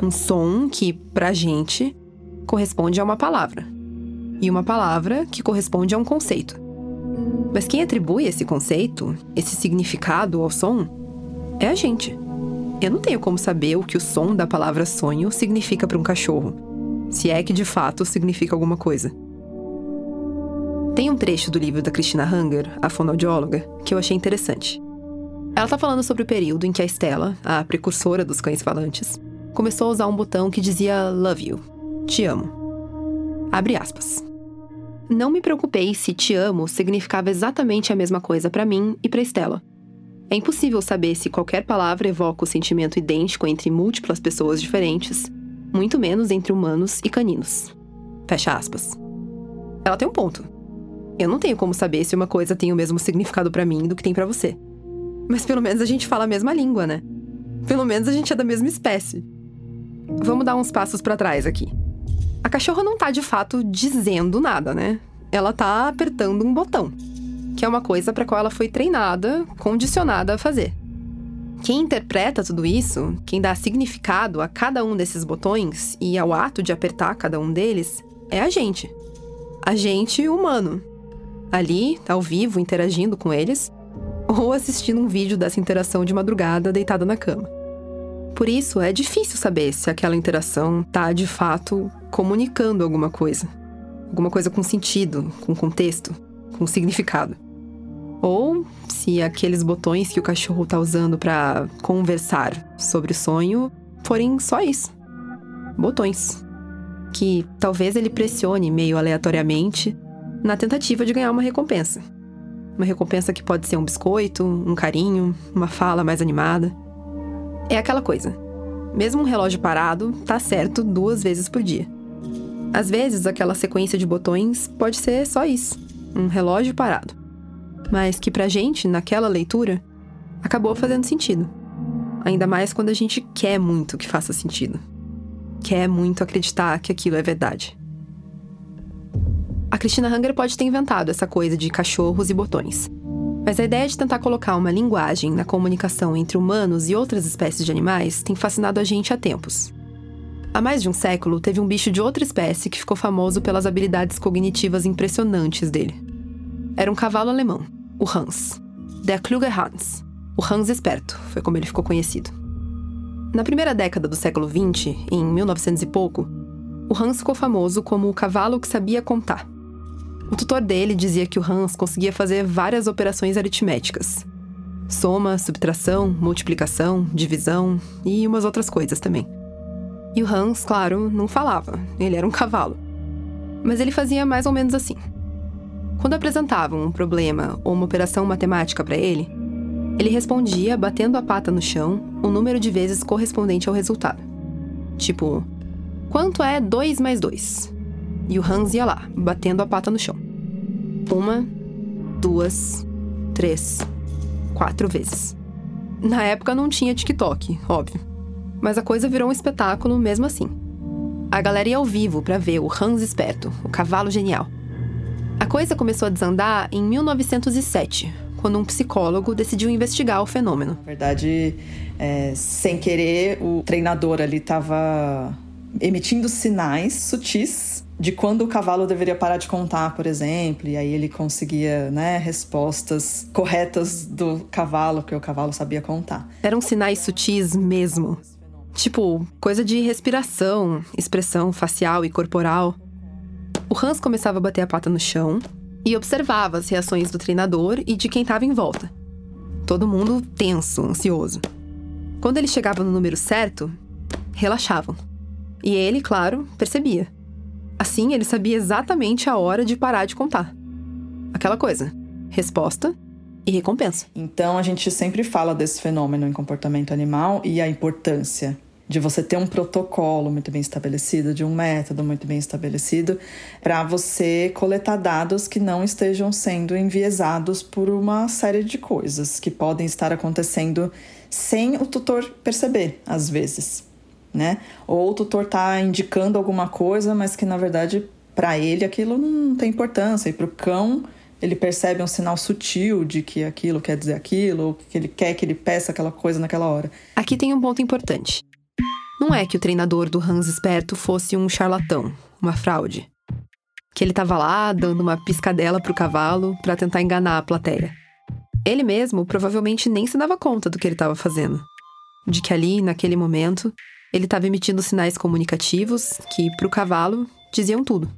um som que, pra gente, corresponde a uma palavra. E uma palavra que corresponde a um conceito. Mas quem atribui esse conceito, esse significado ao som, é a gente. Eu não tenho como saber o que o som da palavra sonho significa para um cachorro, se é que de fato significa alguma coisa. Tem um trecho do livro da Christina Hanger, a fonoaudióloga, que eu achei interessante. Ela está falando sobre o período em que a Stella, a precursora dos cães falantes, começou a usar um botão que dizia Love you, te amo. Abre aspas. Não me preocupei se te amo significava exatamente a mesma coisa para mim e para Estela. É impossível saber se qualquer palavra evoca o sentimento idêntico entre múltiplas pessoas diferentes, muito menos entre humanos e caninos. Fecha aspas. Ela tem um ponto. Eu não tenho como saber se uma coisa tem o mesmo significado para mim do que tem para você. Mas pelo menos a gente fala a mesma língua, né? Pelo menos a gente é da mesma espécie. Vamos dar uns passos para trás aqui. A cachorra não tá de fato dizendo nada, né? Ela tá apertando um botão, que é uma coisa para qual ela foi treinada, condicionada a fazer. Quem interpreta tudo isso, quem dá significado a cada um desses botões e ao ato de apertar cada um deles, é a gente. A gente humano. Ali, ao vivo, interagindo com eles, ou assistindo um vídeo dessa interação de madrugada deitada na cama. Por isso, é difícil saber se aquela interação está de fato comunicando alguma coisa. Alguma coisa com sentido, com contexto, com significado. Ou se aqueles botões que o cachorro está usando para conversar sobre o sonho forem só isso. Botões. Que talvez ele pressione meio aleatoriamente na tentativa de ganhar uma recompensa. Uma recompensa que pode ser um biscoito, um carinho, uma fala mais animada. É aquela coisa. Mesmo um relógio parado, tá certo duas vezes por dia. Às vezes, aquela sequência de botões pode ser só isso, um relógio parado. Mas que pra gente, naquela leitura, acabou fazendo sentido. Ainda mais quando a gente quer muito que faça sentido. Quer muito acreditar que aquilo é verdade. A Christina Hanger pode ter inventado essa coisa de cachorros e botões. Mas a ideia de tentar colocar uma linguagem na comunicação entre humanos e outras espécies de animais tem fascinado a gente há tempos. Há mais de um século, teve um bicho de outra espécie que ficou famoso pelas habilidades cognitivas impressionantes dele. Era um cavalo alemão, o Hans. Der Kluge Hans. O Hans Esperto, foi como ele ficou conhecido. Na primeira década do século XX, em 1900 e pouco, o Hans ficou famoso como o cavalo que sabia contar. O tutor dele dizia que o Hans conseguia fazer várias operações aritméticas. Soma, subtração, multiplicação, divisão e umas outras coisas também. E o Hans, claro, não falava, ele era um cavalo. Mas ele fazia mais ou menos assim. Quando apresentavam um problema ou uma operação matemática para ele, ele respondia batendo a pata no chão o número de vezes correspondente ao resultado. Tipo, quanto é 2 mais 2? E o Hans ia lá, batendo a pata no chão. Uma, duas, três, quatro vezes. Na época não tinha TikTok, óbvio. Mas a coisa virou um espetáculo mesmo assim. A galera ia ao vivo para ver o Hans esperto, o cavalo genial. A coisa começou a desandar em 1907, quando um psicólogo decidiu investigar o fenômeno. Na verdade, é, sem querer, o treinador ali estava emitindo sinais sutis de quando o cavalo deveria parar de contar, por exemplo, e aí ele conseguia né, respostas corretas do cavalo, porque o cavalo sabia contar. Eram sinais sutis mesmo. Tipo, coisa de respiração, expressão facial e corporal. O Hans começava a bater a pata no chão e observava as reações do treinador e de quem estava em volta. Todo mundo tenso, ansioso. Quando ele chegava no número certo, relaxavam. E ele, claro, percebia. Assim, ele sabia exatamente a hora de parar de contar. Aquela coisa: resposta e recompensa. Então, a gente sempre fala desse fenômeno em comportamento animal e a importância de você ter um protocolo muito bem estabelecido, de um método muito bem estabelecido, para você coletar dados que não estejam sendo enviesados por uma série de coisas que podem estar acontecendo sem o tutor perceber, às vezes, né? Ou o tutor tá indicando alguma coisa, mas que na verdade para ele aquilo não tem importância e para o cão ele percebe um sinal sutil de que aquilo quer dizer aquilo, ou que ele quer que ele peça aquela coisa naquela hora. Aqui tem um ponto importante. Não é que o treinador do Hans Esperto fosse um charlatão, uma fraude. Que ele estava lá dando uma piscadela pro cavalo para tentar enganar a plateia. Ele mesmo provavelmente nem se dava conta do que ele estava fazendo. De que ali, naquele momento, ele estava emitindo sinais comunicativos que, para o cavalo, diziam tudo.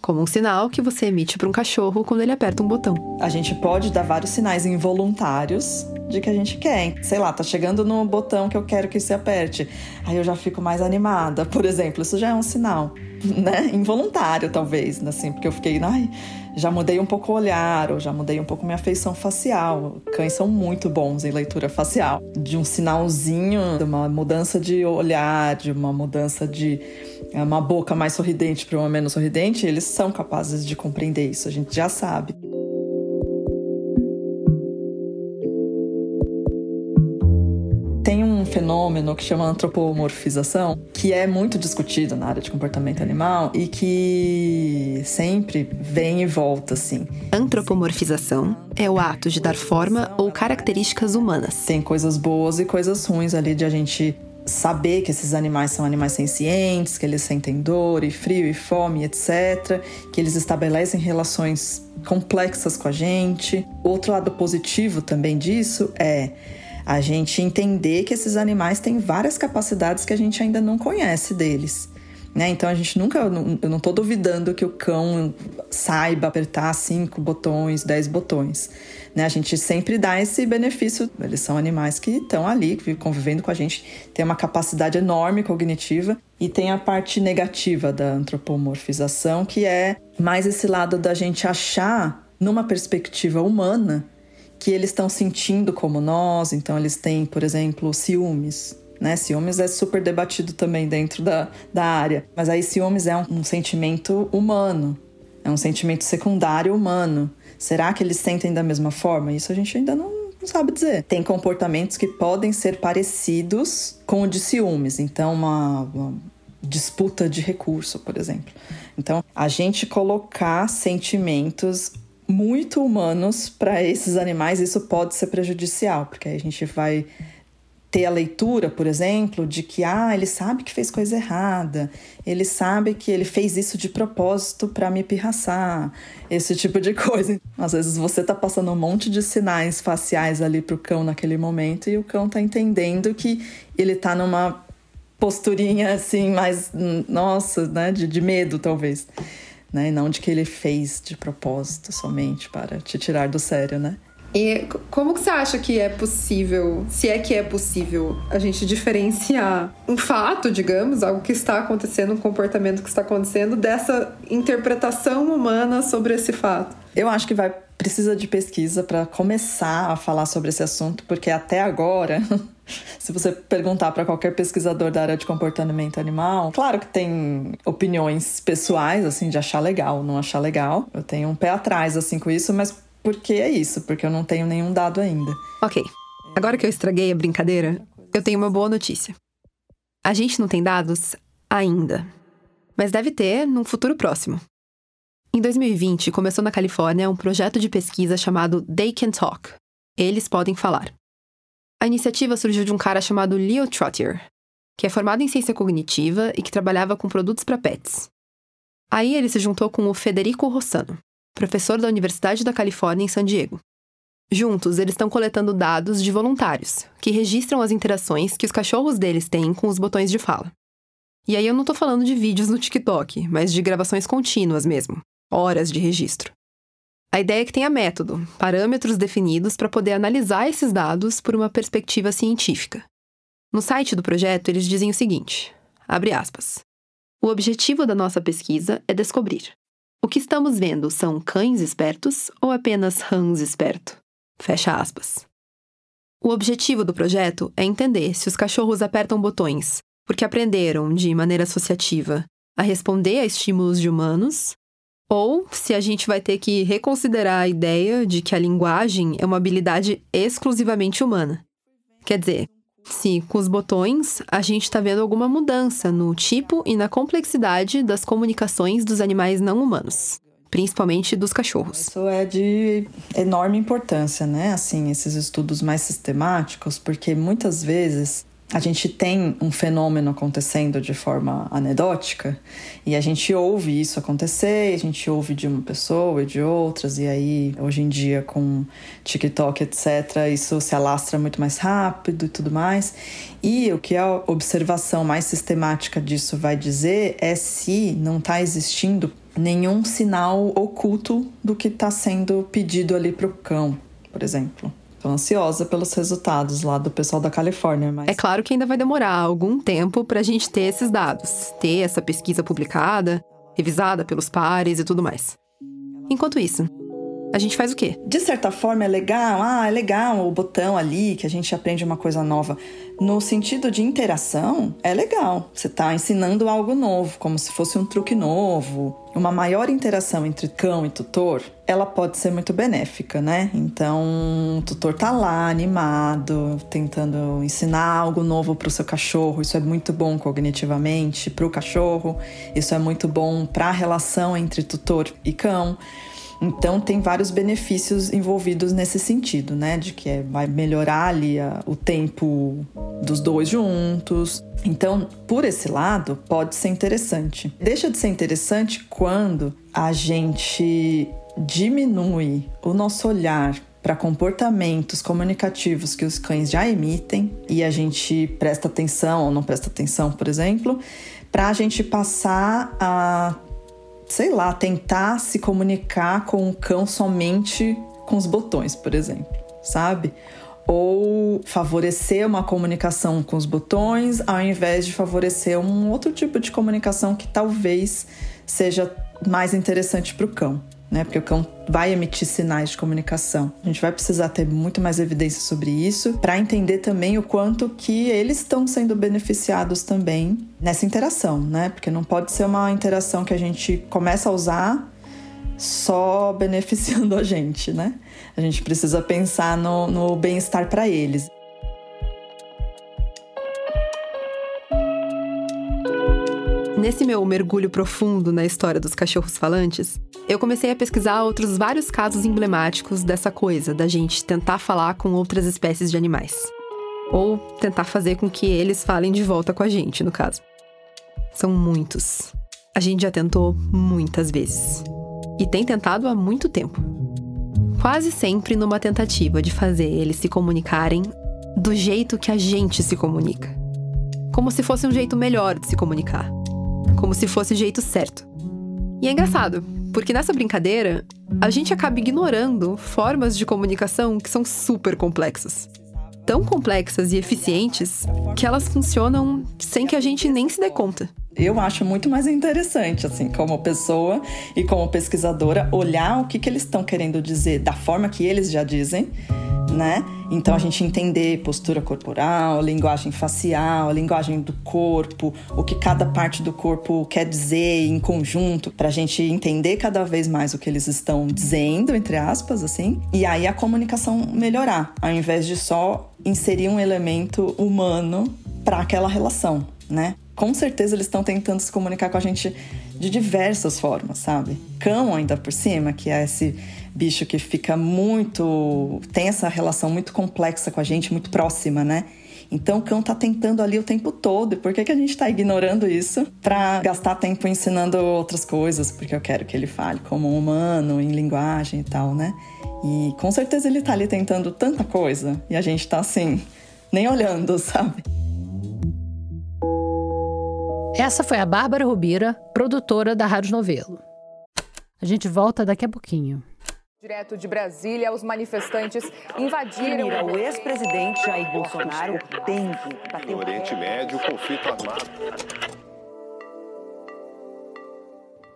Como um sinal que você emite para um cachorro quando ele aperta um botão. A gente pode dar vários sinais involuntários de que a gente quer. Sei lá, tá chegando no botão que eu quero que você aperte. Aí eu já fico mais animada, por exemplo. Isso já é um sinal, né? Involuntário, talvez, assim, porque eu fiquei, ai, já mudei um pouco o olhar, ou já mudei um pouco minha feição facial. Cães são muito bons em leitura facial. De um sinalzinho, de uma mudança de olhar, de uma mudança de é, uma boca mais sorridente para uma menos sorridente, eles são capazes de compreender isso, a gente já sabe. Um fenômeno que chama antropomorfização, que é muito discutido na área de comportamento animal e que sempre vem e volta assim. Antropomorfização é o ato de dar forma ou características humanas. Tem coisas boas e coisas ruins ali de a gente saber que esses animais são animais sencientes, que eles sentem dor e frio e fome, etc, que eles estabelecem relações complexas com a gente. Outro lado positivo também disso é a gente entender que esses animais têm várias capacidades que a gente ainda não conhece deles. Né? Então a gente nunca, eu não estou duvidando que o cão saiba apertar cinco botões, dez botões. Né? A gente sempre dá esse benefício. Eles são animais que estão ali, convivendo com a gente, tem uma capacidade enorme cognitiva. E tem a parte negativa da antropomorfização, que é mais esse lado da gente achar, numa perspectiva humana, que eles estão sentindo como nós, então eles têm, por exemplo, ciúmes. Né? Ciúmes é super debatido também dentro da, da área, mas aí ciúmes é um, um sentimento humano, é um sentimento secundário humano. Será que eles sentem da mesma forma? Isso a gente ainda não, não sabe dizer. Tem comportamentos que podem ser parecidos com o de ciúmes, então uma, uma disputa de recurso, por exemplo. Então, a gente colocar sentimentos muito humanos para esses animais, isso pode ser prejudicial, porque aí a gente vai ter a leitura, por exemplo, de que ah, ele sabe que fez coisa errada, ele sabe que ele fez isso de propósito para me pirraçar, esse tipo de coisa. Às vezes você tá passando um monte de sinais faciais ali pro cão naquele momento e o cão tá entendendo que ele tá numa posturinha assim mais nossa, né, de, de medo talvez. Né? E não de que ele fez de propósito somente para te tirar do sério, né? E como que você acha que é possível, se é que é possível, a gente diferenciar um fato, digamos, algo que está acontecendo, um comportamento que está acontecendo, dessa interpretação humana sobre esse fato? Eu acho que vai precisa de pesquisa para começar a falar sobre esse assunto, porque até agora Se você perguntar para qualquer pesquisador da área de comportamento animal, claro que tem opiniões pessoais, assim, de achar legal, não achar legal. Eu tenho um pé atrás, assim, com isso, mas porque é isso, porque eu não tenho nenhum dado ainda. Ok. Agora que eu estraguei a brincadeira, eu tenho uma boa notícia. A gente não tem dados ainda, mas deve ter num futuro próximo. Em 2020, começou na Califórnia um projeto de pesquisa chamado They Can Talk. Eles podem falar. A iniciativa surgiu de um cara chamado Leo Trottier, que é formado em ciência cognitiva e que trabalhava com produtos para pets. Aí ele se juntou com o Federico Rossano, professor da Universidade da Califórnia em San Diego. Juntos, eles estão coletando dados de voluntários, que registram as interações que os cachorros deles têm com os botões de fala. E aí eu não estou falando de vídeos no TikTok, mas de gravações contínuas mesmo, horas de registro. A ideia é que tenha método, parâmetros definidos para poder analisar esses dados por uma perspectiva científica. No site do projeto, eles dizem o seguinte: abre aspas. O objetivo da nossa pesquisa é descobrir o que estamos vendo são cães espertos ou apenas rãs esperto? Fecha aspas. O objetivo do projeto é entender se os cachorros apertam botões porque aprenderam, de maneira associativa, a responder a estímulos de humanos ou se a gente vai ter que reconsiderar a ideia de que a linguagem é uma habilidade exclusivamente humana. Quer dizer, se com os botões a gente está vendo alguma mudança no tipo e na complexidade das comunicações dos animais não humanos, principalmente dos cachorros. Isso é de enorme importância, né? Assim, esses estudos mais sistemáticos, porque muitas vezes a gente tem um fenômeno acontecendo de forma anedótica e a gente ouve isso acontecer, a gente ouve de uma pessoa e de outras, e aí hoje em dia com TikTok, etc., isso se alastra muito mais rápido e tudo mais. E o que a observação mais sistemática disso vai dizer é se não está existindo nenhum sinal oculto do que está sendo pedido ali para o cão, por exemplo. Tô ansiosa pelos resultados lá do pessoal da Califórnia. Mas... É claro que ainda vai demorar algum tempo para a gente ter esses dados, ter essa pesquisa publicada, revisada pelos pares e tudo mais. Enquanto isso, a gente faz o quê? De certa forma é legal, ah, é legal o botão ali que a gente aprende uma coisa nova. No sentido de interação, é legal. Você está ensinando algo novo, como se fosse um truque novo. Uma maior interação entre cão e tutor, ela pode ser muito benéfica, né? Então, o tutor tá lá animado, tentando ensinar algo novo para o seu cachorro. Isso é muito bom cognitivamente para o cachorro. Isso é muito bom para a relação entre tutor e cão. Então tem vários benefícios envolvidos nesse sentido, né? De que é, vai melhorar ali a, o tempo dos dois juntos. Então, por esse lado, pode ser interessante. Deixa de ser interessante quando a gente diminui o nosso olhar para comportamentos comunicativos que os cães já emitem e a gente presta atenção ou não presta atenção, por exemplo, para a gente passar a sei lá, tentar se comunicar com o cão somente com os botões, por exemplo, sabe? Ou favorecer uma comunicação com os botões ao invés de favorecer um outro tipo de comunicação que talvez seja mais interessante para o cão né? Porque o cão vai emitir sinais de comunicação. A gente vai precisar ter muito mais evidência sobre isso para entender também o quanto que eles estão sendo beneficiados também nessa interação, né? Porque não pode ser uma interação que a gente começa a usar só beneficiando a gente, né? A gente precisa pensar no, no bem-estar para eles. Nesse meu mergulho profundo na história dos cachorros falantes, eu comecei a pesquisar outros vários casos emblemáticos dessa coisa, da gente tentar falar com outras espécies de animais. Ou tentar fazer com que eles falem de volta com a gente, no caso. São muitos. A gente já tentou muitas vezes. E tem tentado há muito tempo. Quase sempre numa tentativa de fazer eles se comunicarem do jeito que a gente se comunica. Como se fosse um jeito melhor de se comunicar. Como se fosse o jeito certo. E é engraçado, porque nessa brincadeira, a gente acaba ignorando formas de comunicação que são super complexas. Tão complexas e eficientes que elas funcionam sem que a gente nem se dê conta. Eu acho muito mais interessante, assim, como pessoa e como pesquisadora, olhar o que, que eles estão querendo dizer da forma que eles já dizem, né? Então a gente entender postura corporal, linguagem facial, linguagem do corpo, o que cada parte do corpo quer dizer em conjunto, para a gente entender cada vez mais o que eles estão dizendo, entre aspas, assim, e aí a comunicação melhorar, ao invés de só inserir um elemento humano para aquela relação, né? Com certeza eles estão tentando se comunicar com a gente de diversas formas, sabe? Cão, ainda por cima, que é esse bicho que fica muito. tem essa relação muito complexa com a gente, muito próxima, né? Então o cão tá tentando ali o tempo todo. E por que, que a gente tá ignorando isso para gastar tempo ensinando outras coisas? Porque eu quero que ele fale como um humano, em linguagem e tal, né? E com certeza ele tá ali tentando tanta coisa e a gente tá assim, nem olhando, sabe? Essa foi a Bárbara Rubira, produtora da Rádio Novelo. A gente volta daqui a pouquinho. Direto de Brasília, os manifestantes invadiram. o ex-presidente Jair Bolsonaro tem que bater No Oriente Médio, conflito armado.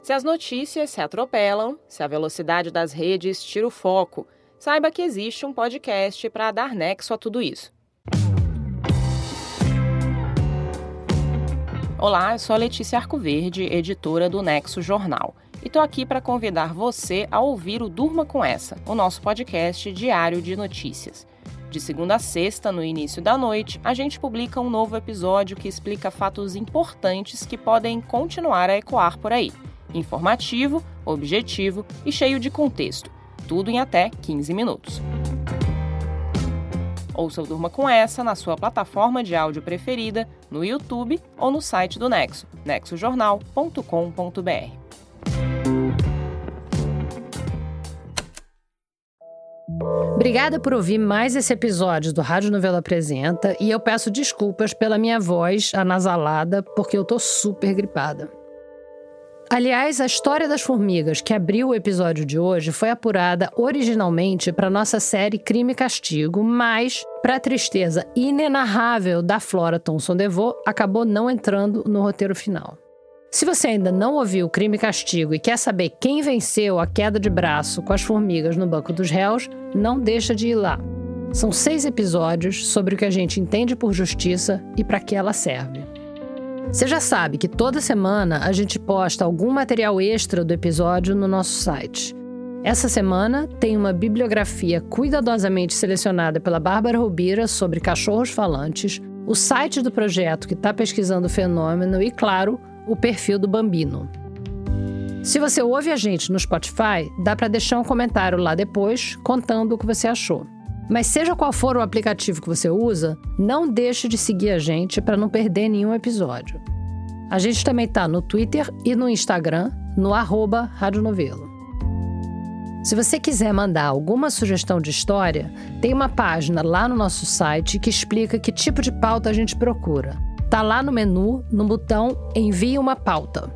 Se as notícias se atropelam, se a velocidade das redes tira o foco, saiba que existe um podcast para dar nexo a tudo isso. Olá, eu sou a Letícia Arcoverde, editora do Nexo Jornal, e estou aqui para convidar você a ouvir o Durma com Essa, o nosso podcast diário de notícias. De segunda a sexta, no início da noite, a gente publica um novo episódio que explica fatos importantes que podem continuar a ecoar por aí. Informativo, objetivo e cheio de contexto. Tudo em até 15 minutos. Ouça o Durma com essa na sua plataforma de áudio preferida, no YouTube ou no site do Nexo, nexojornal.com.br. Obrigada por ouvir mais esse episódio do Rádio Novela Apresenta e eu peço desculpas pela minha voz anasalada, porque eu tô super gripada. Aliás, a história das formigas que abriu o episódio de hoje foi apurada originalmente para nossa série Crime e Castigo, mas, para tristeza inenarrável da Flora Thomson DeVoe, acabou não entrando no roteiro final. Se você ainda não ouviu Crime e Castigo e quer saber quem venceu a queda de braço com as formigas no banco dos réus, não deixa de ir lá. São seis episódios sobre o que a gente entende por justiça e para que ela serve. Você já sabe que toda semana a gente posta algum material extra do episódio no nosso site. Essa semana tem uma bibliografia cuidadosamente selecionada pela Bárbara Rubira sobre cachorros falantes, o site do projeto que está pesquisando o fenômeno e, claro, o perfil do Bambino. Se você ouve a gente no Spotify, dá para deixar um comentário lá depois contando o que você achou. Mas seja qual for o aplicativo que você usa, não deixe de seguir a gente para não perder nenhum episódio. A gente também está no Twitter e no Instagram, no arroba Rádio Novelo. Se você quiser mandar alguma sugestão de história, tem uma página lá no nosso site que explica que tipo de pauta a gente procura. Tá lá no menu, no botão Envie uma pauta.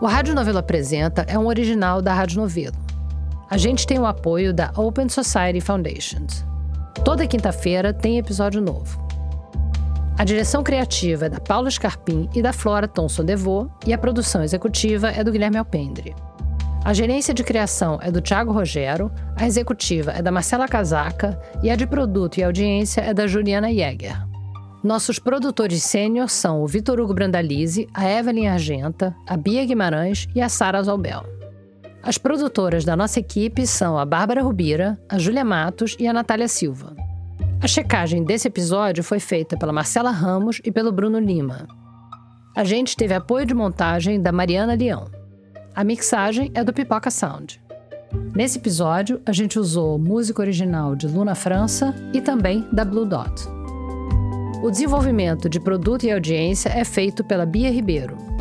O Rádio Novelo Apresenta é um original da Rádio Novelo. A gente tem o apoio da Open Society Foundations. Toda quinta-feira tem episódio novo. A direção criativa é da Paula Scarpim e da Flora Thomson DeVoe e a produção executiva é do Guilherme Alpendre. A gerência de criação é do Thiago Rogero, a executiva é da Marcela Casaca e a de produto e audiência é da Juliana Jäger. Nossos produtores sênior são o Vitor Hugo Brandalize, a Evelyn Argenta, a Bia Guimarães e a Sara Zalbel. As produtoras da nossa equipe são a Bárbara Rubira, a Júlia Matos e a Natália Silva. A checagem desse episódio foi feita pela Marcela Ramos e pelo Bruno Lima. A gente teve apoio de montagem da Mariana Leão. A mixagem é do Pipoca Sound. Nesse episódio, a gente usou música original de Luna França e também da Blue Dot. O desenvolvimento de produto e audiência é feito pela Bia Ribeiro.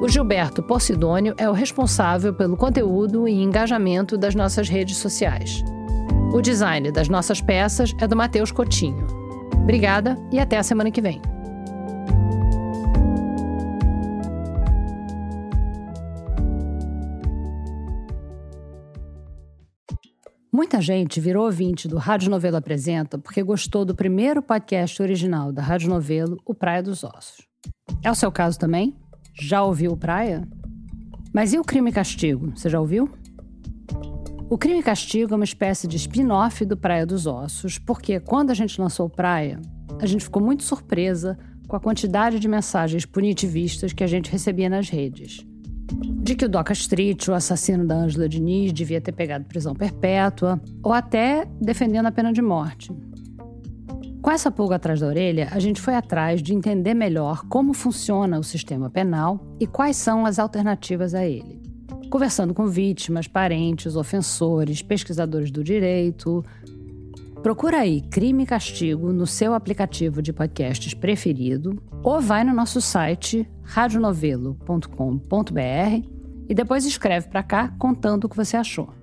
O Gilberto Porcidônio é o responsável pelo conteúdo e engajamento das nossas redes sociais. O design das nossas peças é do Matheus Cotinho. Obrigada e até a semana que vem. Muita gente virou ouvinte do Rádio Novelo Apresenta porque gostou do primeiro podcast original da Rádio Novelo, O Praia dos Ossos. É o seu caso também? Já ouviu Praia? Mas e o Crime e Castigo? Você já ouviu? O Crime e Castigo é uma espécie de spin-off do Praia dos Ossos, porque quando a gente lançou Praia, a gente ficou muito surpresa com a quantidade de mensagens punitivistas que a gente recebia nas redes. De que o Doca Street, o assassino da Ângela Diniz, devia ter pegado prisão perpétua, ou até defendendo a pena de morte. Com essa pulga atrás da orelha, a gente foi atrás de entender melhor como funciona o sistema penal e quais são as alternativas a ele. Conversando com vítimas, parentes, ofensores, pesquisadores do direito. Procura aí Crime e Castigo no seu aplicativo de podcasts preferido ou vai no nosso site radionovelo.com.br e depois escreve para cá contando o que você achou.